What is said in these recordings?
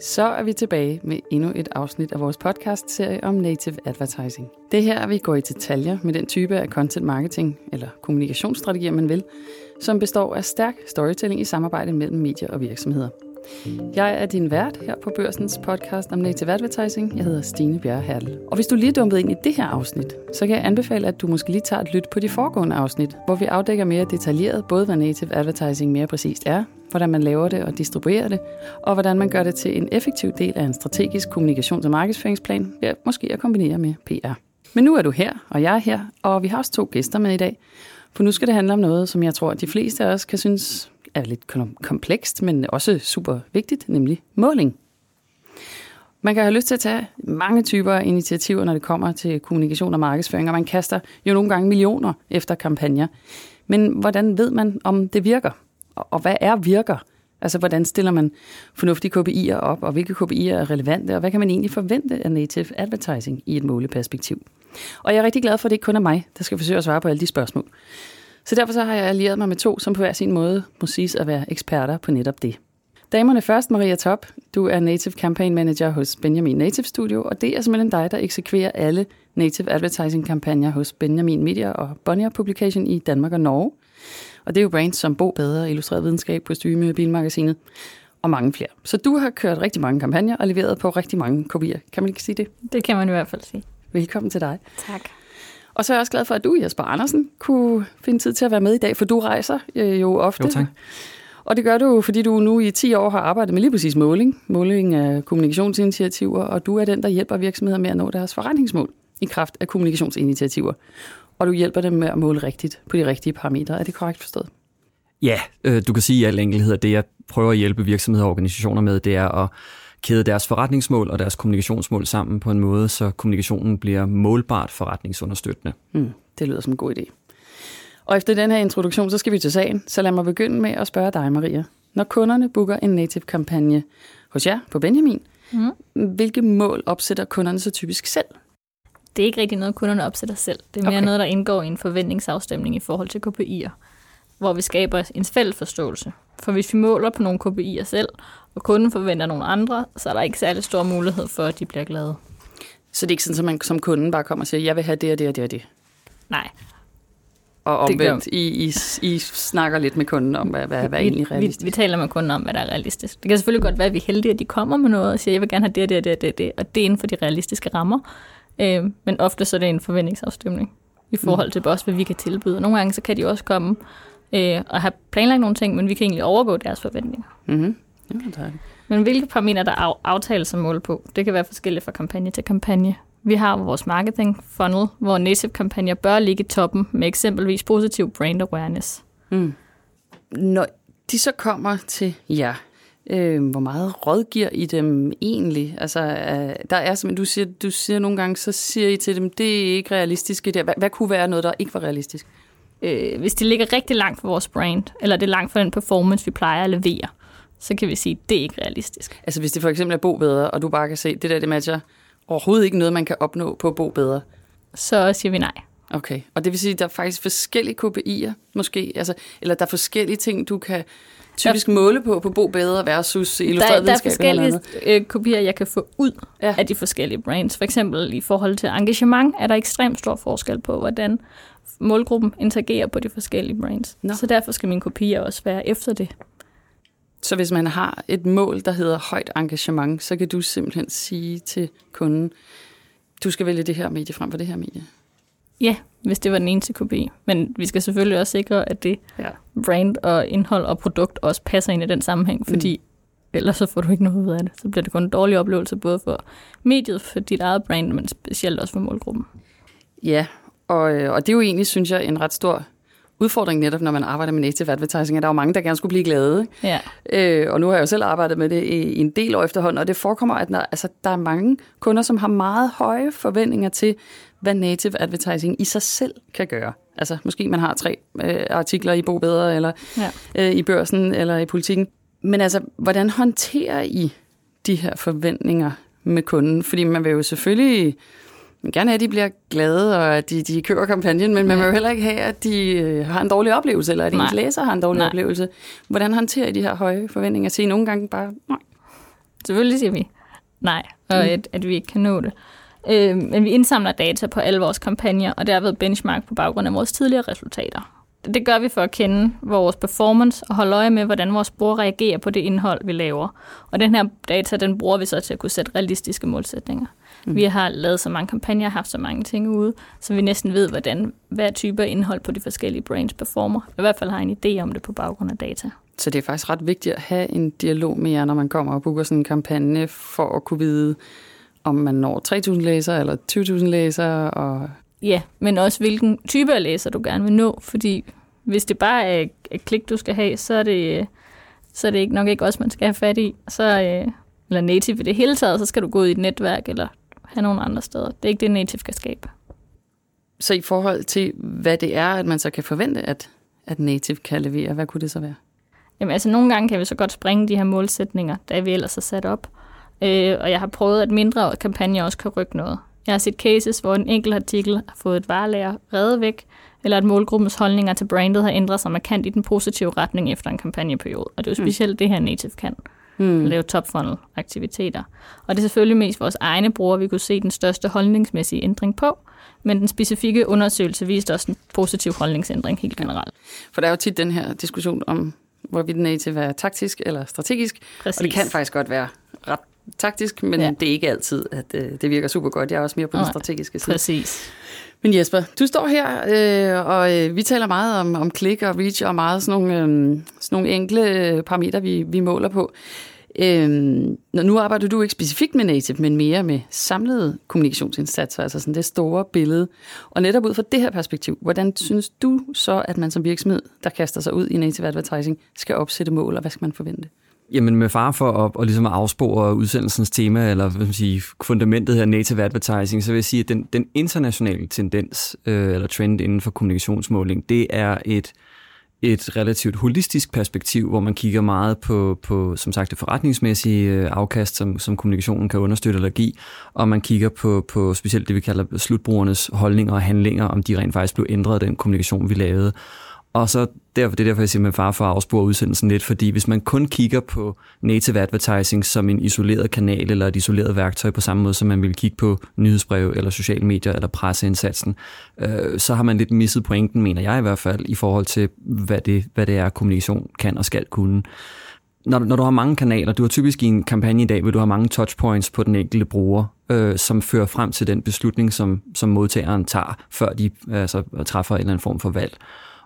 Så er vi tilbage med endnu et afsnit af vores podcast-serie om native advertising. Det er her, vi går i detaljer med den type af content marketing, eller kommunikationsstrategier, man vil, som består af stærk storytelling i samarbejde mellem medier og virksomheder. Jeg er din vært her på Børsens podcast om native advertising. Jeg hedder Stine Bjerre Hertel. Og hvis du lige er dumpet ind i det her afsnit, så kan jeg anbefale, at du måske lige tager et lyt på de foregående afsnit, hvor vi afdækker mere detaljeret både, hvad native advertising mere præcist er, hvordan man laver det og distribuerer det, og hvordan man gør det til en effektiv del af en strategisk kommunikations- og markedsføringsplan, ved måske at kombinere med PR. Men nu er du her, og jeg er her, og vi har også to gæster med i dag. For nu skal det handle om noget, som jeg tror, at de fleste af os kan synes er lidt komplekst, men også super vigtigt, nemlig måling. Man kan have lyst til at tage mange typer initiativer, når det kommer til kommunikation og markedsføring, og man kaster jo nogle gange millioner efter kampagner. Men hvordan ved man, om det virker? Og hvad er virker? Altså, hvordan stiller man fornuftige KPI'er op, og hvilke KPI'er er relevante, og hvad kan man egentlig forvente af native advertising i et måleperspektiv? Og jeg er rigtig glad for, at det ikke kun er mig, der skal forsøge at svare på alle de spørgsmål. Så derfor så har jeg allieret mig med to, som på hver sin måde må siges at være eksperter på netop det. Damerne først, Maria Top. Du er Native Campaign Manager hos Benjamin Native Studio, og det er simpelthen dig, der eksekverer alle Native Advertising-kampagner hos Benjamin Media og Bonnier Publication i Danmark og Norge. Og det er jo brands som Bo Bedre, Illustreret Videnskab, Kostyme, Bilmagasinet og mange flere. Så du har kørt rigtig mange kampagner og leveret på rigtig mange kopier. Kan man ikke sige det? Det kan man i hvert fald sige. Velkommen til dig. Tak. Og så er jeg også glad for, at du, Jesper Andersen, kunne finde tid til at være med i dag, for du rejser øh, jo ofte. Jo, tak. Og det gør du, fordi du nu i 10 år har arbejdet med lige præcis måling. Måling af kommunikationsinitiativer, og du er den, der hjælper virksomheder med at nå deres forretningsmål i kraft af kommunikationsinitiativer. Og du hjælper dem med at måle rigtigt på de rigtige parametre. Er det korrekt forstået? Ja, øh, du kan sige i al enkelhed, at det jeg prøver at hjælpe virksomheder og organisationer med, det er at kæde deres forretningsmål og deres kommunikationsmål sammen på en måde, så kommunikationen bliver målbart forretningsunderstøttende. Mm, det lyder som en god idé. Og efter den her introduktion, så skal vi til sagen. Så lad mig begynde med at spørge dig, Maria. Når kunderne booker en native-kampagne hos jer på Benjamin, mm. hvilke mål opsætter kunderne så typisk selv? Det er ikke rigtig noget, kunderne opsætter selv. Det er mere okay. noget, der indgår i en forventningsafstemning i forhold til KPI'er, hvor vi skaber en fælles forståelse. For hvis vi måler på nogle KPI'er selv, og kunden forventer nogle andre, så er der ikke særlig stor mulighed for, at de bliver glade. Så det er ikke sådan, at man som kunden bare kommer og siger, jeg vil have det og det og det og det? Nej. Og omvendt, I, I, I snakker lidt med kunden om, hvad, hvad, hvad er egentlig realistisk? Vi, vi taler med kunden om, hvad der er realistisk. Det kan selvfølgelig godt være, at vi er heldige, at de kommer med noget og siger, jeg vil gerne have det og det og det og det, og det, og det er inden for de realistiske rammer. Øh, men ofte så er det en forventningsafstemning i forhold til også, hvad vi kan tilbyde. Nogle gange så kan de også komme øh, og have planlagt nogle ting, men vi kan egentlig overgå deres forventninger. Mm-hmm. Ja, tak. Men hvilke parametre, der er aftales som mål på, det kan være forskelligt fra kampagne til kampagne. Vi har vores marketing funnel, hvor native-kampagner bør ligge i toppen med eksempelvis positiv brand awareness. Mm. Når de så kommer til jer, øh, hvor meget rådgiver I dem egentlig? Altså, øh, der er som du siger, du siger nogle gange, så siger I til dem, det er ikke realistisk. Det. Hvad, hvad kunne være noget, der ikke var realistisk? Øh, hvis det ligger rigtig langt fra vores brand, eller det er langt fra den performance, vi plejer at levere, så kan vi sige, at det er ikke realistisk. Altså hvis det for eksempel er bo bedre, og du bare kan se, det der det matcher overhovedet ikke noget, man kan opnå på at bo bedre. Så siger vi nej. Okay, og det vil sige, at der er faktisk forskellige KPI'er måske, altså, eller der er forskellige ting, du kan typisk der, måle på, på Bo Bedre versus illustreret der, der er forskellige øh, kopier, jeg kan få ud ja. af de forskellige brands. For eksempel i forhold til engagement er der ekstremt stor forskel på, hvordan målgruppen interagerer på de forskellige brands. No. Så derfor skal mine kopier også være efter det. Så hvis man har et mål, der hedder højt engagement, så kan du simpelthen sige til kunden, du skal vælge det her medie frem for det her medie? Ja, hvis det var den eneste kopi. Men vi skal selvfølgelig også sikre, at det ja. brand og indhold og produkt også passer ind i den sammenhæng, fordi mm. ellers så får du ikke noget ud af det. Så bliver det kun en dårlig oplevelse, både for mediet, for dit eget brand, men specielt også for målgruppen. Ja, og, øh, og det er jo egentlig, synes jeg, en ret stor udfordring netop, når man arbejder med native advertising, at der er jo mange, der gerne skulle blive glade. Ja. Øh, og nu har jeg jo selv arbejdet med det i, i en del år efterhånden, og det forekommer, at når, altså, der er mange kunder, som har meget høje forventninger til, hvad native advertising i sig selv kan gøre. Altså måske man har tre øh, artikler i Bo Bedre, eller ja. øh, i børsen, eller i politikken. Men altså, hvordan håndterer I de her forventninger med kunden? Fordi man vil jo selvfølgelig man gerne have, at de bliver glade, og at de, de kører kampagnen, men man vil jo heller ikke have, at de øh, har en dårlig oplevelse, eller at ens læser har en dårlig nej. oplevelse. Hvordan håndterer I de her høje forventninger? Sige nogle gange bare, nej. Selvfølgelig siger vi nej, og mm. at, at vi ikke kan nå det. Øh, men vi indsamler data på alle vores kampagner, og derved benchmark på baggrund af vores tidligere resultater. Det gør vi for at kende vores performance og holde øje med, hvordan vores brugere reagerer på det indhold, vi laver. Og den her data, den bruger vi så til at kunne sætte realistiske målsætninger. Mm. Vi har lavet så mange kampagner, haft så mange ting ude, så vi næsten ved, hvordan hver type indhold på de forskellige brands performer. I hvert fald har en idé om det på baggrund af data. Så det er faktisk ret vigtigt at have en dialog med jer, når man kommer og booker sådan en kampagne, for at kunne vide, om man når 3.000 læsere eller 20.000 læsere. Og... Ja, men også hvilken type af læser du gerne vil nå, fordi hvis det bare er et klik, du skal have, så er det, så er det ikke nok ikke også, man skal have fat i. Så, øh, eller native i det hele taget, så skal du gå ud i et netværk eller have nogle andre steder. Det er ikke det, native kan skabe. Så i forhold til, hvad det er, at man så kan forvente, at, at native kan levere, hvad kunne det så være? Jamen altså, nogle gange kan vi så godt springe de her målsætninger, der vi ellers har sat op. Øh, og jeg har prøvet, at mindre kampagner også kan rykke noget. Jeg har set cases, hvor en enkelt artikel har fået et varelager reddet væk, eller at målgruppens holdninger til brandet har ændret sig markant i den positive retning efter en kampagneperiode. Og det er jo hmm. specielt mm. det her Native kan. Mm. Lave top funnel aktiviteter. Og det er selvfølgelig mest vores egne brugere, vi kunne se den største holdningsmæssige ændring på. Men den specifikke undersøgelse viste også en positiv holdningsændring helt generelt. For der er jo tit den her diskussion om, hvorvidt native er taktisk eller strategisk. Præcis. Og det kan faktisk godt være ret taktisk, men ja. det er ikke altid, at øh, det virker super godt. Jeg er også mere på den strategiske side. Præcis. Men Jesper, du står her, øh, og øh, vi taler meget om, om klik og reach, og meget sådan nogle, øh, sådan nogle enkle parametre, vi, vi måler på. Øh, nu arbejder du ikke specifikt med native, men mere med samlede kommunikationsindsatser, altså sådan det store billede. Og netop ud fra det her perspektiv, hvordan synes du så, at man som virksomhed, der kaster sig ud i native advertising, skal opsætte mål, og hvad skal man forvente? Jamen med far for at, at ligesom afspore udsendelsens tema, eller hvad man sige, fundamentet her native advertising, så vil jeg sige, at den, den internationale tendens, øh, eller trend inden for kommunikationsmåling, det er et, et relativt holistisk perspektiv, hvor man kigger meget på, på som sagt, det forretningsmæssige øh, afkast, som, som kommunikationen kan understøtte eller give, og man kigger på, på specielt det, vi kalder slutbrugernes holdninger og handlinger, om de rent faktisk blev ændret af den kommunikation, vi lavede. Og så derfor, det er derfor, jeg siger med far for at afspore udsendelsen lidt, fordi hvis man kun kigger på native advertising som en isoleret kanal eller et isoleret værktøj på samme måde, som man vil kigge på nyhedsbrev eller sociale medier eller presseindsatsen, øh, så har man lidt misset pointen, mener jeg i hvert fald, i forhold til, hvad det, hvad det er, kommunikation kan og skal kunne. Når, når du har mange kanaler, du har typisk i en kampagne i dag, hvor du har mange touchpoints på den enkelte bruger, øh, som fører frem til den beslutning, som, som modtageren tager, før de øh, altså, træffer en eller anden form for valg.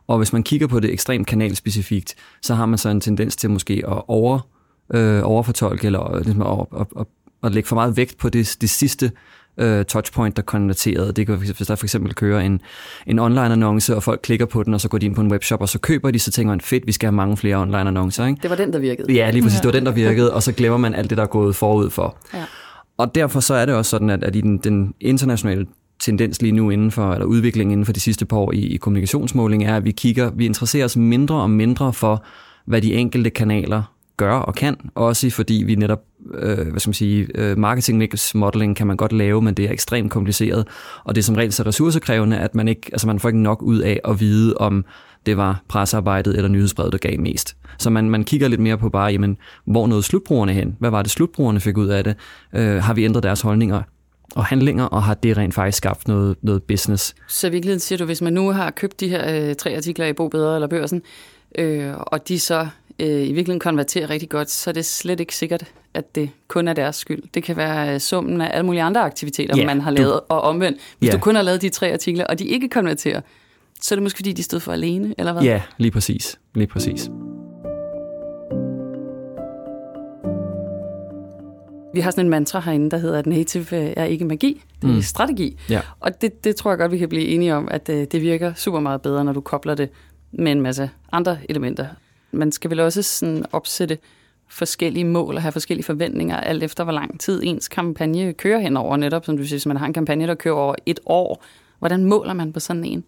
Og hvis man kigger på det ekstremt kanalspecifikt, så har man så en tendens til måske at over, øh, overfortolke eller ligesom at, at, at, at lægge for meget vægt på det, det sidste øh, touchpoint, der konverterede. Det kan, hvis der for eksempel kører en, en online-annonce, og folk klikker på den, og så går de ind på en webshop, og så køber de, så tænker man, fedt, vi skal have mange flere online-annoncer. Ikke? Det var den, der virkede. Ja, lige præcis, det var den, der virkede, og så glemmer man alt det, der er gået forud for. Ja. Og derfor så er det også sådan, at, at i den, den internationale tendens lige nu inden for, eller udvikling inden for de sidste par år i, i kommunikationsmåling, er, at vi kigger, vi interesserer os mindre og mindre for, hvad de enkelte kanaler gør og kan, også fordi vi netop, øh, hvad skal man sige, øh, marketing mix modeling kan man godt lave, men det er ekstremt kompliceret, og det er som regel så ressourcekrævende, at man ikke, altså man får ikke nok ud af at vide, om det var pressearbejdet eller nyhedsbrevet, der gav mest. Så man, man kigger lidt mere på bare, jamen, hvor nåede slutbrugerne hen? Hvad var det, slutbrugerne fik ud af det? Øh, har vi ændret deres holdninger? Og handlinger, og har det rent faktisk skabt noget, noget business. Så i virkeligheden siger du, hvis man nu har købt de her øh, tre artikler i Bo Bedre eller Børsen, øh, og de så øh, i virkeligheden konverterer rigtig godt, så er det slet ikke sikkert, at det kun er deres skyld. Det kan være øh, summen af alle mulige andre aktiviteter, yeah, man har lavet, du, og omvendt. Hvis yeah. du kun har lavet de tre artikler, og de ikke konverterer, så er det måske fordi, de stod for alene, eller hvad? Ja, lige præcis. Lige præcis. Vi har sådan en mantra herinde, der hedder, at native øh, er ikke magi, det er mm. strategi. Ja. Og det, det tror jeg godt, vi kan blive enige om, at øh, det virker super meget bedre, når du kobler det med en masse andre elementer. Man skal vel også sådan opsætte forskellige mål og have forskellige forventninger, alt efter hvor lang tid ens kampagne kører henover. Netop som du siger, hvis man har en kampagne, der kører over et år, hvordan måler man på sådan en?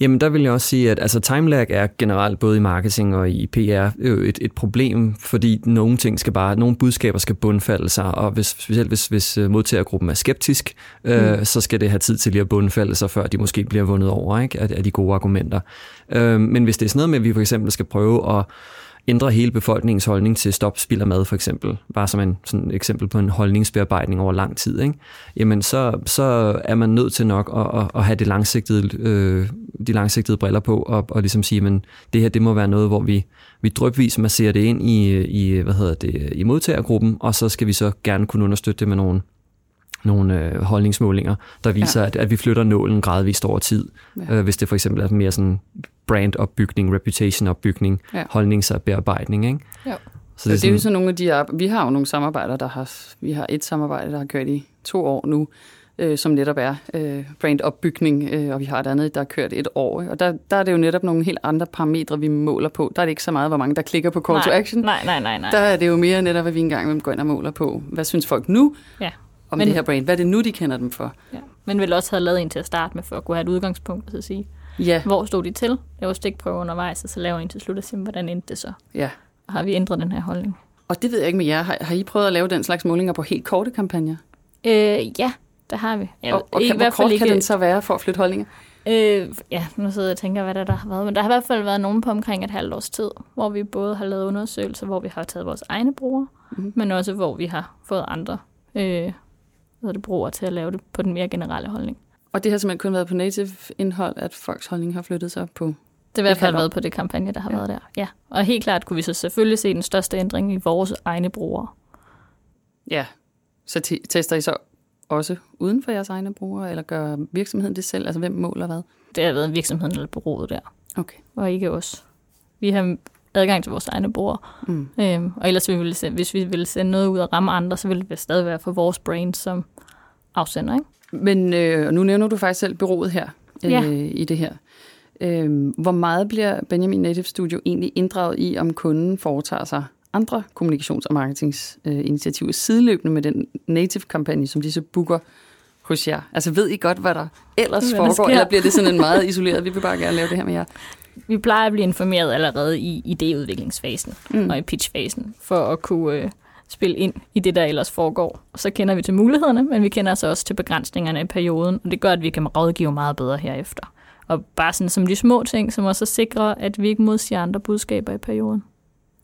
Jamen der vil jeg også sige, at altså, timelag er generelt både i marketing og i PR et, et problem, fordi nogle ting skal bare, nogle budskaber skal bundfalde sig, og hvis, specielt hvis, hvis øh, modtagergruppen er skeptisk, øh, mm. så skal det have tid til lige at bundfalde sig, før de måske bliver vundet over ikke, af, af de gode argumenter. Øh, men hvis det er sådan noget med, at vi for eksempel skal prøve at ændrer hele befolkningens holdning til stop spild af mad for eksempel, bare som en sådan et eksempel på en holdningsbearbejdning over lang tid, ikke? jamen så, så er man nødt til nok at, at, at have det langsigtede, øh, de langsigtede briller på og, og ligesom sige, at det her det må være noget, hvor vi, vi drøbvis masserer det ind i, i, hvad hedder det, i modtagergruppen, og så skal vi så gerne kunne understøtte det med nogle nogle øh, holdningsmålinger, der viser, ja. at, at vi flytter nålen gradvist over tid. Ja. Øh, hvis det for eksempel er mere sådan brandopbygning, reputation-opbygning, ja. holdningsbearbejdning. Ikke? Ja. Så det, er, det er jo sådan nogle af de vi har jo nogle samarbejder, der har, vi har et samarbejde, der har kørt i to år nu, øh, som netop er øh, brandopbygning, øh, og vi har et andet, der har kørt et år. Og der, der er det jo netop nogle helt andre parametre, vi måler på. Der er det ikke så meget, hvor mange der klikker på call nej, to action. Nej, nej, nej, nej. Der er det jo mere netop, at vi engang går ind og måler på, hvad synes folk nu? Ja om men, det her brand. Hvad er det nu, de kender dem for? Ja. Men vil også have lavet en til at starte med, for at kunne have et udgangspunkt, og så sige, ja. hvor stod de til? Laver stikprøve undervejs, og så laver en til slut og siger, hvordan endte det så? Ja. Og har vi ændret den her holdning? Og det ved jeg ikke med jer. Har, har I prøvet at lave den slags målinger på helt korte kampagner? Øh, ja, det har vi. Jeg og, og kan, hvor kort ikke... kan den så være for at flytte holdninger? Øh, ja, nu sidder jeg og tænker, hvad der, der har været. Men der har i hvert fald været nogen på omkring et halvt års tid, hvor vi både har lavet undersøgelser, hvor vi har taget vores egne brugere, mm-hmm. men også hvor vi har fået andre øh, hvad det, bruger til at lave det på den mere generelle holdning. Og det har simpelthen kun været på native indhold, at folks holdning har flyttet sig på? Det har i hvert fald været på det kampagne, der har ja. været der. Ja. Og helt klart kunne vi så selvfølgelig se den største ændring i vores egne brugere. Ja, så t- tester I så også uden for jeres egne brugere, eller gør virksomheden det selv? Altså hvem måler hvad? Det har været virksomheden eller bureauet der. Okay. Og ikke os. Vi har adgang til vores egne brugere. Mm. Øhm, og ellers vi ville sende, hvis vi ville sende noget ud og ramme andre, så ville det stadig være for vores brain som afsender. Ikke? Men øh, nu nævner du faktisk selv bureauet her øh, ja. i det her. Øh, hvor meget bliver Benjamin Native Studio egentlig inddraget i, om kunden foretager sig andre kommunikations- og marketingsinitiativer øh, sideløbende med den native-kampagne, som de så booker hos jer? Altså ved I godt, hvad der ellers hvad foregår, der eller bliver det sådan en meget isoleret, vi vil bare gerne lave det her med jer? vi plejer at blive informeret allerede i idéudviklingsfasen mm. og i pitchfasen, for at kunne øh, spille ind i det, der ellers foregår. Så kender vi til mulighederne, men vi kender altså også til begrænsningerne i perioden, og det gør, at vi kan rådgive meget bedre herefter. Og bare sådan som de små ting, som også sikrer, at vi ikke modsiger andre budskaber i perioden.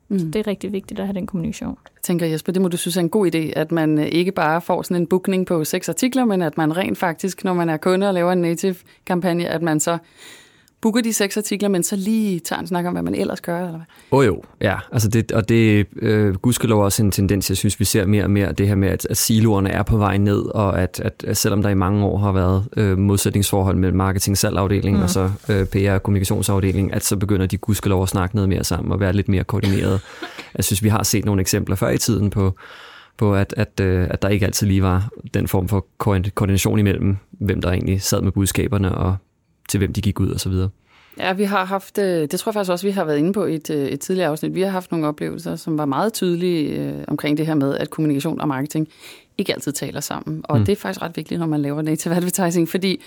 Mm. Så det er rigtig vigtigt at have den kommunikation. Jeg tænker, Jesper, det må du synes er en god idé, at man øh, ikke bare får sådan en bookning på seks artikler, men at man rent faktisk, når man er kunde og laver en native-kampagne, at man så booker de seks artikler, men så lige tager en snak om, hvad man ellers gør, eller hvad? Åh oh, jo, ja. Altså det, og det øh, gudskelov også en tendens, jeg synes, vi ser mere og mere, det her med, at, at siloerne er på vej ned, og at, at, at selvom der i mange år har været øh, modsætningsforhold mellem marketing salgafdelingen mm. og så øh, PR og kommunikationsafdelingen, at så begynder de gudskelov at snakke noget mere sammen og være lidt mere koordineret. jeg synes, vi har set nogle eksempler før i tiden på, på at, at, øh, at der ikke altid lige var den form for koordination imellem, hvem der egentlig sad med budskaberne og til hvem de gik ud og så videre. Ja, vi har haft, øh, det tror jeg faktisk også, vi har været inde på i et, øh, et tidligere afsnit. Vi har haft nogle oplevelser, som var meget tydelige øh, omkring det her med, at kommunikation og marketing ikke altid taler sammen. Og mm. det er faktisk ret vigtigt, når man laver native advertising, fordi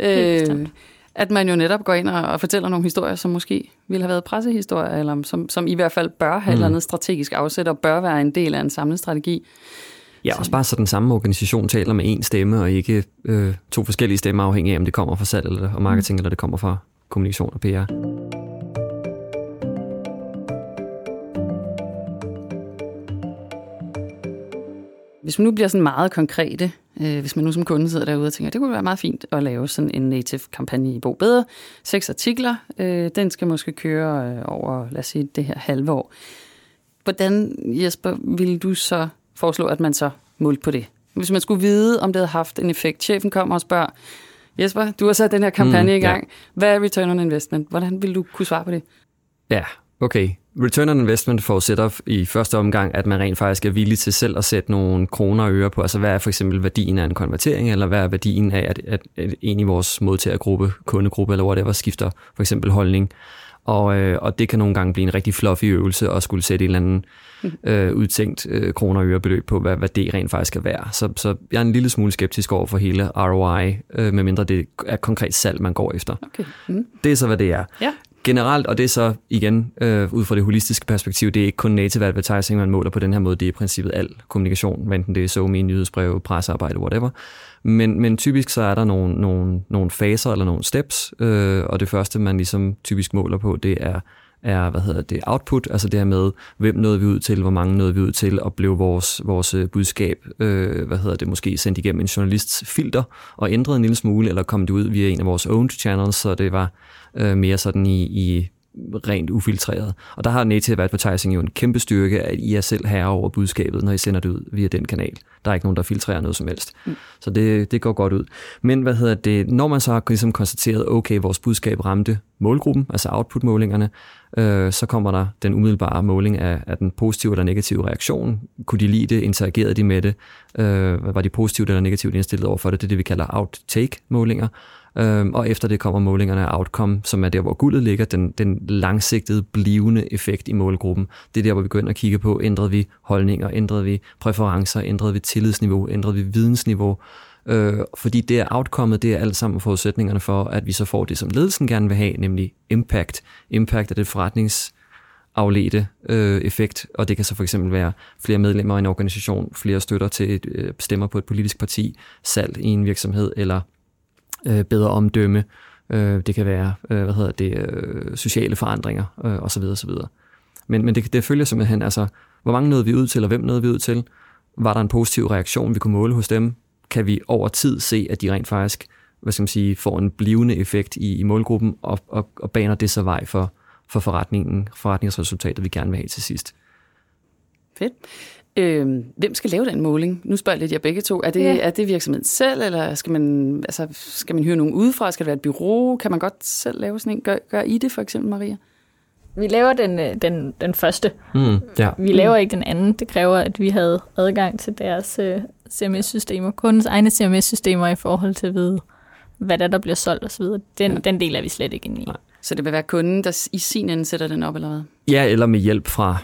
øh, at man jo netop går ind og, og fortæller nogle historier, som måske ville have været pressehistorier, eller som, som i hvert fald bør have mm. et eller andet strategisk afsæt, og bør være en del af en samlet strategi. Ja, også bare så den samme organisation taler med én stemme, og ikke øh, to forskellige stemmer, afhængig af, om det kommer fra salg eller og marketing, mm. eller det kommer fra kommunikation og PR. Hvis man nu bliver sådan meget konkrete, øh, hvis man nu som kunde sidder derude og tænker, det kunne være meget fint at lave sådan en native-kampagne i Bo Bedre. Seks artikler, øh, den skal måske køre øh, over, lad os sige, det her halve år. Hvordan, Jesper, vil du så foreslå, at man så målte på det? Hvis man skulle vide, om det havde haft en effekt. Chefen kommer og spørger, Jesper, du har sat den her kampagne mm, i gang. Ja. Hvad er return on investment? Hvordan vil du kunne svare på det? Ja, okay. Return on investment forudsætter i første omgang, at man rent faktisk er villig til selv at sætte nogle kroner og øre på. Altså hvad er for eksempel værdien af en konvertering, eller hvad er værdien af, at, at, at en i vores modtagergruppe, kundegruppe eller whatever, skifter for eksempel holdning. Og, øh, og det kan nogle gange blive en rigtig fluffy øvelse at skulle sætte en eller anden øh, udtænkt øh, kroner og øre beløb på, hvad, hvad det rent faktisk skal være. Så, så jeg er en lille smule skeptisk over for hele ROI, øh, medmindre det er konkret salg, man går efter. Okay. Mm. Det er så, hvad det er. Ja. Generelt, og det er så igen øh, ud fra det holistiske perspektiv, det er ikke kun native advertising, man måler på den her måde, det er i princippet al kommunikation, enten det er SoMe, nyhedsbrev, pressearbejde, whatever. Men, men typisk så er der nogle, nogle, nogle faser eller nogle steps, øh, og det første, man ligesom typisk måler på, det er er, hvad hedder det, output, altså det her med, hvem nåede vi ud til, hvor mange nåede vi ud til, og blev vores, vores øh, budskab, øh, hvad hedder det, måske sendt igennem en journalists filter, og ændret en lille smule, eller kom det ud via en af vores owned channels, så det var øh, mere sådan i, i rent ufiltreret. Og der har native advertising jo en kæmpe styrke, at I er selv herre over budskabet, når I sender det ud via den kanal. Der er ikke nogen, der filtrerer noget som helst. Mm. Så det, det går godt ud. Men hvad hedder det, når man så har ligesom konstateret, okay, vores budskab ramte målgruppen, altså output-målingerne, øh, så kommer der den umiddelbare måling af, af den positive eller negative reaktion. Kunne de lide det? Interagerede de med det? Øh, var de positivt eller negativt indstillet over for det? Det er det, vi kalder outtake-målinger. Øhm, og efter det kommer målingerne af outcome, som er der, hvor guldet ligger, den, den langsigtede, blivende effekt i målgruppen. Det er der, hvor vi begynder at kigge på, ændrede vi holdninger, ændrede vi præferencer, ændrede vi tillidsniveau, ændrede vi vidensniveau, Øh, fordi det er outcomet, det er alt sammen forudsætningerne for, at vi så får det, som ledelsen gerne vil have, nemlig impact. Impact er det forretnings afledte øh, effekt, og det kan så for eksempel være flere medlemmer i en organisation, flere støtter til et, øh, stemmer på et politisk parti, salg i en virksomhed, eller øh, bedre omdømme. Øh, det kan være, øh, hvad hedder det, øh, sociale forandringer øh, osv. osv. Men, men det, det følger simpelthen, altså, hvor mange nåede vi ud til, og hvem nåede vi ud til? Var der en positiv reaktion, vi kunne måle hos dem? Kan vi over tid se, at de rent faktisk hvad skal man sige, får en blivende effekt i, i målgruppen, og, og, og baner det så vej for, for forretningen, forretningsresultatet, vi gerne vil have til sidst. Fedt. Øh, hvem skal lave den måling? Nu spørger jeg lidt jer begge to. Er det, ja. er det virksomheden selv, eller skal man, altså, skal man hyre nogen udefra? Skal det være et bureau? Kan man godt selv lave sådan en? Gør, gør I det for eksempel, Maria? Vi laver den, øh, den, den første. Mm, ja. Vi laver ikke den anden. Det kræver, at vi havde adgang til deres uh, CMS-systemer, kundens egne CMS-systemer i forhold til at vide, hvad der, der bliver solgt osv. Den, ja. den del er vi slet ikke inde i. Nej. Så det vil være kunden, der i sin ende sætter den op, eller hvad? Ja, eller med hjælp fra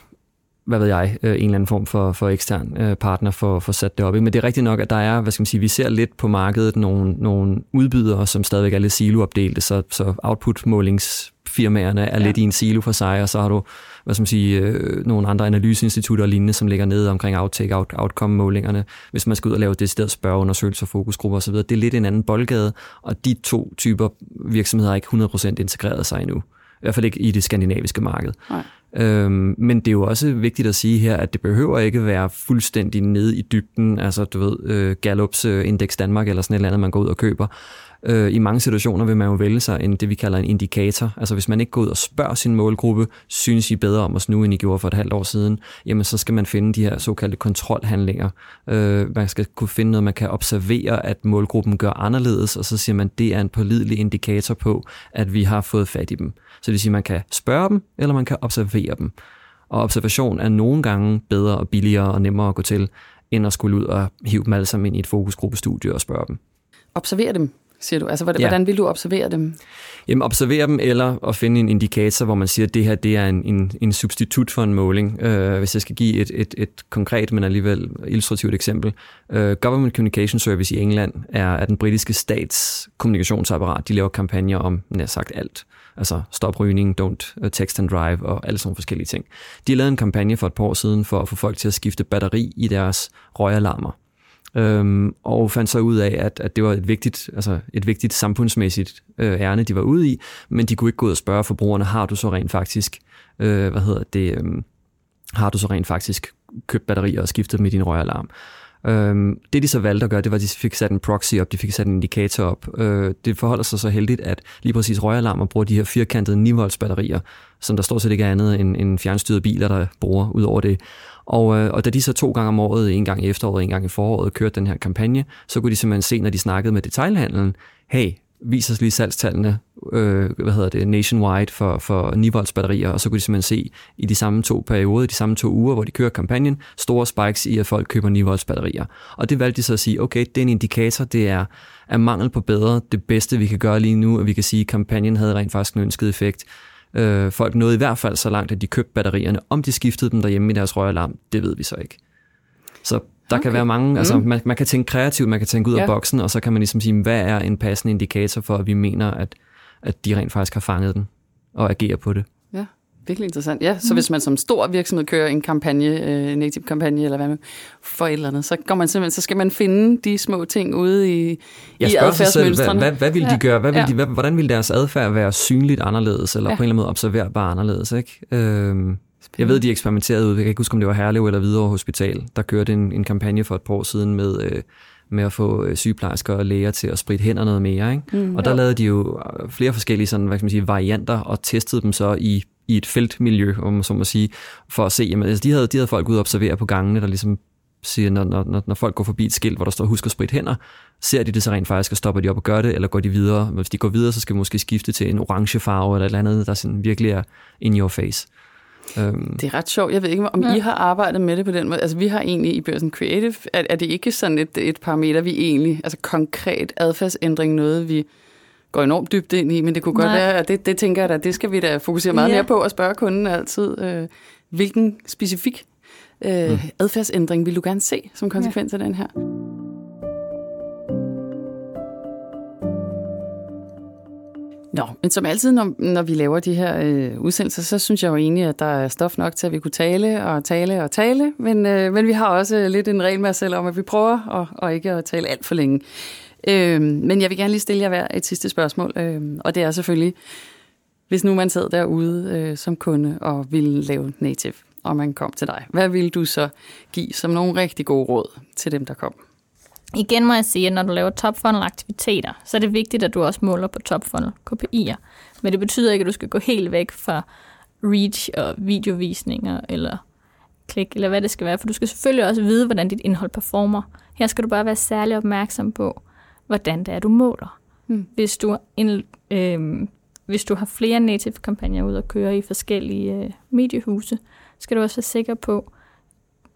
hvad ved jeg, øh, en eller anden form for, for ekstern øh, partner for, for sat det op. Men det er rigtigt nok, at der er, hvad skal man sige, vi ser lidt på markedet nogle, nogle udbydere, som stadigvæk er lidt siloopdelte, så, så output-målingsfirmaerne er ja. lidt i en silo for sig, og så har du hvad skal man sige, øh, nogle andre analyseinstitutter og lignende, som ligger nede omkring outtake, out, outcome-målingerne, hvis man skal ud og lave sted spørgeundersøgelser, fokusgrupper osv. Det er lidt en anden boldgade, og de to typer virksomheder har ikke 100% integreret sig endnu. I hvert fald ikke i det skandinaviske marked. Nej. Øhm, men det er jo også vigtigt at sige her, at det behøver ikke være fuldstændig nede i dybden, altså du ved, øh, Gallups øh, Index Danmark eller sådan et eller andet, man går ud og køber. Øh, I mange situationer vil man jo vælge sig en, det, vi kalder en indikator. Altså hvis man ikke går ud og spørger sin målgruppe, synes I bedre om os nu, end I gjorde for et halvt år siden, jamen så skal man finde de her såkaldte kontrolhandlinger. Øh, man skal kunne finde noget, man kan observere, at målgruppen gør anderledes, og så siger man, det er en pålidelig indikator på, at vi har fået fat i dem. Så det vil sige, at man kan spørge dem, eller man kan observere dem. Og observation er nogle gange bedre og billigere og nemmere at gå til, end at skulle ud og hive dem alle sammen ind i et fokusgruppestudie og spørge dem. Observere dem, siger du? Altså, hvordan, ja. hvordan vil du observere dem? Jamen, observere dem, eller at finde en indikator, hvor man siger, at det her det er en, en, en substitut for en måling. Uh, hvis jeg skal give et, et, et konkret, men alligevel illustrativt eksempel. Uh, Government Communication Service i England er, er den britiske stats kommunikationsapparat. De laver kampagner om nær sagt alt. Altså stop rygning, don't text and drive og alle sådan forskellige ting. De har lavet en kampagne for et par år siden for at få folk til at skifte batteri i deres røgalarmer. Øhm, og fandt så ud af, at, at det var et vigtigt, altså et vigtigt samfundsmæssigt øh, ærne, de var ude i, men de kunne ikke gå ud og spørge forbrugerne, har du så rent faktisk, øh, hvad hedder det, øh, har du så rent faktisk købt batterier og skiftet dem i din røgalarm? Øhm, det de så valgte at gøre, det var, at de fik sat en proxy op, de fik sat en indikator op. Øh, det forholder sig så heldigt, at lige præcis røgalarmer bruger de her firkantede 9 volts batterier, som der stort set ikke er andet end, end fjernstyrede biler, der bruger ud over det. Og, øh, og da de så to gange om året, en gang i efteråret, en gang i foråret, kørte den her kampagne, så kunne de simpelthen se, når de snakkede med detailhandlen, hey, vis os lige salgstallene, øh, hvad hedder det, nationwide for, for 9 volts batterier, og så kunne de simpelthen se i de samme to perioder, i de samme to uger, hvor de kører kampagnen, store spikes i, at folk køber 9 volts batterier. Og det valgte de så at sige, okay, det er en indikator, det er, er mangel på bedre, det bedste vi kan gøre lige nu, og vi kan sige, at kampagnen havde rent faktisk en ønsket effekt. Øh, folk nåede i hvert fald så langt, at de købte batterierne. Om de skiftede dem derhjemme i deres røgalarm, det ved vi så ikke. Så der okay. kan være mange, altså mm. man, man kan tænke kreativt, man kan tænke ud ja. af boksen, og så kan man ligesom sige, hvad er en passende indikator for, at vi mener, at, at de rent faktisk har fanget den og agerer på det. Virkelig interessant. Ja, så mm. hvis man som stor virksomhed kører en kampagne, øh, native kampagne eller hvad med, for et eller andet, så, går man simpelthen, så skal man finde de små ting ude i, i adfærdsmønstrene. Hvad, hvad, hvad vil de gøre? Hvad vil ja. de, hvad, hvordan vil deres adfærd være synligt anderledes, eller ja. på en eller anden måde observerbar anderledes? Ikke? Øhm, jeg ved, de eksperimenterede ud, jeg kan ikke huske, om det var Herlev eller Hvidovre Hospital, der kørte en, en kampagne for et par år siden med... Øh, med at få øh, sygeplejersker og læger til at spritte hænder noget mere. Ikke? Mm, og der jo. lavede de jo øh, flere forskellige sådan, hvad kan man sige, varianter og testede dem så i, i et feltmiljø, om man så må sige, for at se, jamen, altså, de, havde, de havde folk ud og observere på gangene, der ligesom siger, når, når, når folk går forbi et skilt, hvor der står, husk at spritte hænder, ser de det så rent faktisk, og stopper de op og gør det, eller går de videre? Hvis de går videre, så skal vi måske skifte til en orange farve, eller et eller andet, der sådan virkelig er in your face. Øhm. Det er ret sjovt. Jeg ved ikke, om ja. I har arbejdet med det på den måde. Altså, vi har egentlig i Børsen Creative, er, er det ikke sådan et, et parameter, vi egentlig, altså konkret adfærdsændring, noget vi går enormt dybt ind i, men det kunne Nej. godt være, at det, det tænker jeg da, det skal vi da fokusere meget ja. mere på at spørge kunden altid, øh, hvilken specifik øh, mm. adfærdsændring vil du gerne se som konsekvens ja. af den her? Nå, men som altid, når, når vi laver de her øh, udsendelser, så synes jeg jo egentlig, at der er stof nok til, at vi kunne tale og tale og tale. Men, øh, men vi har også lidt en regel med os selv om, at vi prøver at, og ikke at tale alt for længe. Øh, men jeg vil gerne lige stille jer hver et sidste spørgsmål, øh, og det er selvfølgelig, hvis nu man sad derude øh, som kunde og ville lave native, og man kom til dig, hvad ville du så give som nogle rigtig gode råd til dem, der kom? Igen må jeg sige, at når du laver top funnel aktiviteter, så er det vigtigt, at du også måler på top funnel KPI'er. Men det betyder ikke, at du skal gå helt væk fra reach og videovisninger eller klik, eller hvad det skal være, for du skal selvfølgelig også vide, hvordan dit indhold performer. Her skal du bare være særlig opmærksom på, hvordan det er, du måler. Mm. Hvis, du, en, øh, hvis du har flere native-kampagner ud at køre i forskellige øh, mediehuse, skal du også være sikker på,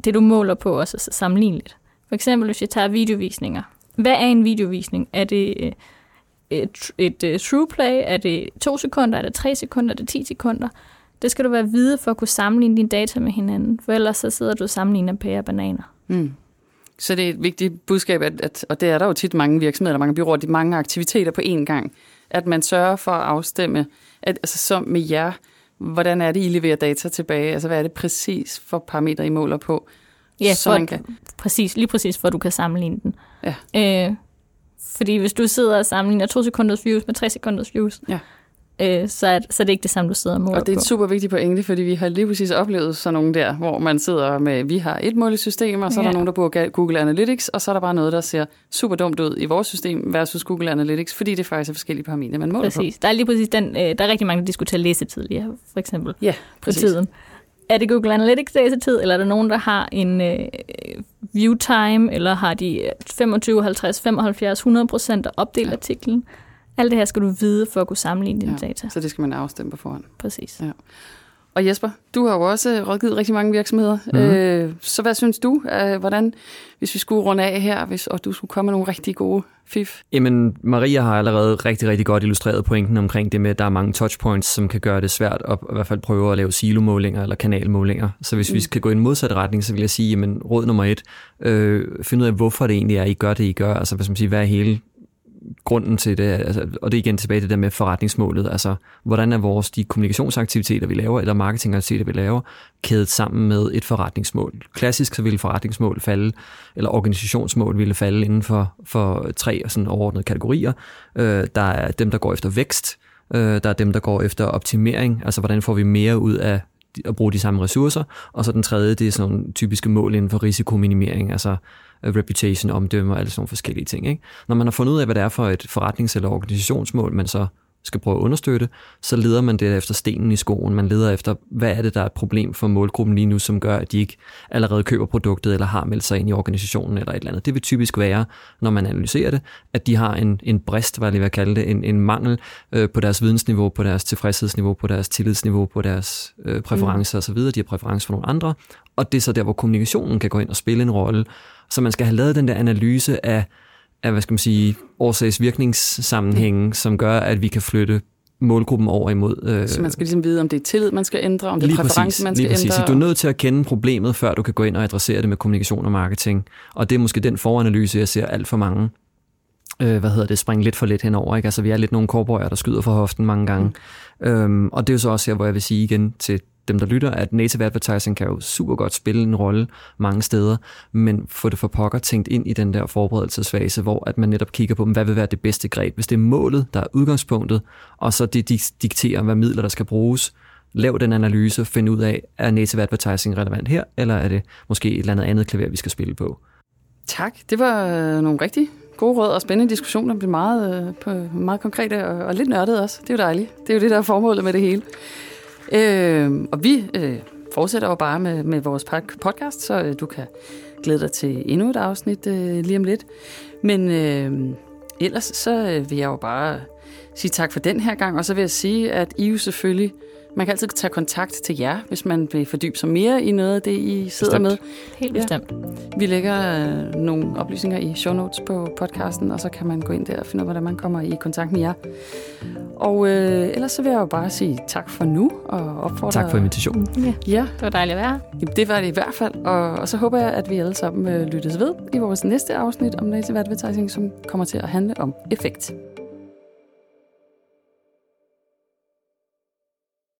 det du måler på også er sammenligneligt. For eksempel, hvis jeg tager videovisninger. Hvad er en videovisning? Er det øh, et, et, et true play? Er det to sekunder? Er det tre sekunder? Er det 10 sekunder? Det skal du være vide for at kunne sammenligne dine data med hinanden, for ellers så sidder du og sammenligner pære og bananer. Mm. Så det er et vigtigt budskab, at, at, og det er der jo tit mange virksomheder, mange byråer, de mange aktiviteter på én gang, at man sørger for at afstemme, at, altså så med jer, hvordan er det, I leverer data tilbage? Altså hvad er det præcis for parametre, I måler på? Ja, så for, man kan... præcis, lige præcis, for at du kan sammenligne den. Ja. Øh, fordi hvis du sidder og sammenligner to sekunders views med tre sekunders views, ja øh, så, er, så er det ikke det samme, du sidder og måler Og det er en super vigtig pointe, fordi vi har lige præcis oplevet sådan nogle der, hvor man sidder med, vi har et målesystem, og så ja. er der nogen, der bruger Google Analytics, og så er der bare noget, der ser super dumt ud i vores system versus Google Analytics, fordi det faktisk er forskellige parametre, man måler præcis. på. Der er lige præcis den, øh, der er rigtig mange, der diskuterer læsetid lige her, for eksempel, ja, præcis. på tiden. Er det Google Analytics læsetid, eller er der nogen, der har en øh, view time, eller har de 25, 50, 75, 100 procent opdelt ja. artiklen? Alt det her skal du vide for at kunne sammenligne dine ja, data. Så det skal man afstemme på forhånd. Præcis. Ja. Og Jesper, du har jo også rådgivet rigtig mange virksomheder. Mm-hmm. Øh, så hvad synes du, øh, hvordan, hvis vi skulle runde af her, hvis, og du skulle komme med nogle rigtig gode fif? Jamen, Maria har allerede rigtig, rigtig godt illustreret pointen omkring det med, at der er mange touchpoints, som kan gøre det svært at i hvert fald prøve at lave silomålinger eller kanalmålinger. Så hvis mm. vi skal gå i en modsat retning, så vil jeg sige, jamen, råd nummer et, øh, find ud af, hvorfor det egentlig er, I gør det, I gør. Altså, hvad skal man sige, hvad er hele grunden til det, altså, og det er igen tilbage til det der med forretningsmålet, altså hvordan er vores de kommunikationsaktiviteter, vi laver, eller marketingaktiviteter, vi laver, kædet sammen med et forretningsmål. Klassisk så ville forretningsmål falde, eller organisationsmål ville falde inden for, for tre sådan overordnede kategorier. Øh, der er dem, der går efter vækst, øh, der er dem, der går efter optimering, altså hvordan får vi mere ud af at bruge de samme ressourcer, og så den tredje, det er sådan nogle typiske mål inden for risikominimering, altså reputation, omdømme og alle sådan nogle forskellige ting. Ikke? Når man har fundet ud af, hvad det er for et forretnings- eller organisationsmål, man så skal prøve at understøtte, så leder man det efter stenen i skoen. Man leder efter, hvad er det, der er et problem for målgruppen lige nu, som gør, at de ikke allerede køber produktet eller har meldt sig ind i organisationen eller et eller andet. Det vil typisk være, når man analyserer det, at de har en, en brist, hvad jeg vil kalde det, en, en mangel øh, på deres vidensniveau, på deres tilfredshedsniveau, på deres tillidsniveau, på deres øh, præferencer mm. osv. De har præferencer for nogle andre, og det er så der, hvor kommunikationen kan gå ind og spille en rolle, så man skal have lavet den der analyse af, af hvad skal man sige, årsags-virkningssammenhængen, mm. som gør, at vi kan flytte målgruppen over imod. Øh, så man skal ligesom vide, om det er tillid, man skal ændre, om det er præference, man skal lige præcis. ændre. Du er nødt til at kende problemet, før du kan gå ind og adressere det med kommunikation og marketing. Og det er måske den foranalyse, jeg ser alt for mange øh, hvad hedder det, springe lidt for lidt henover. Ikke? Altså, vi er lidt nogle korbøjer, der skyder fra hoften mange gange. Mm. Øhm, og det er jo så også her, hvor jeg vil sige igen til dem, der lytter, at native advertising kan jo super godt spille en rolle mange steder, men få det for pokker tænkt ind i den der forberedelsesfase, hvor at man netop kigger på, hvad vil være det bedste greb. Hvis det er målet, der er udgangspunktet, og så det dikterer, hvad midler der skal bruges, lav den analyse, find ud af, er native advertising relevant her, eller er det måske et eller andet andet klaver, vi skal spille på. Tak. Det var øh, nogle rigtig gode råd og spændende diskussioner. Det blev meget, øh, på, meget konkrete og, og lidt nørdet også. Det er jo dejligt. Det er jo det, der er formålet med det hele. Øh, og vi øh, fortsætter jo bare med, med vores podcast, så øh, du kan glæde dig til endnu et afsnit øh, lige om lidt. Men øh, ellers så øh, vil jeg jo bare sige tak for den her gang, og så vil jeg sige, at I jo selvfølgelig man kan altid tage kontakt til jer, hvis man vil fordybe sig mere i noget af det, I sidder bestemt. med. Helt bestemt. Ja. Vi lægger øh, nogle oplysninger i show notes på podcasten, og så kan man gå ind der og finde ud af, hvordan man kommer i kontakt med jer. Og øh, ellers så vil jeg jo bare sige tak for nu, og opfordre... Tak for invitationen. Ja, Ja, det var dejligt at være jamen, det var det i hvert fald. Og, og så håber jeg, at vi alle sammen øh, lyttes ved i vores næste afsnit om native advertising, som kommer til at handle om effekt.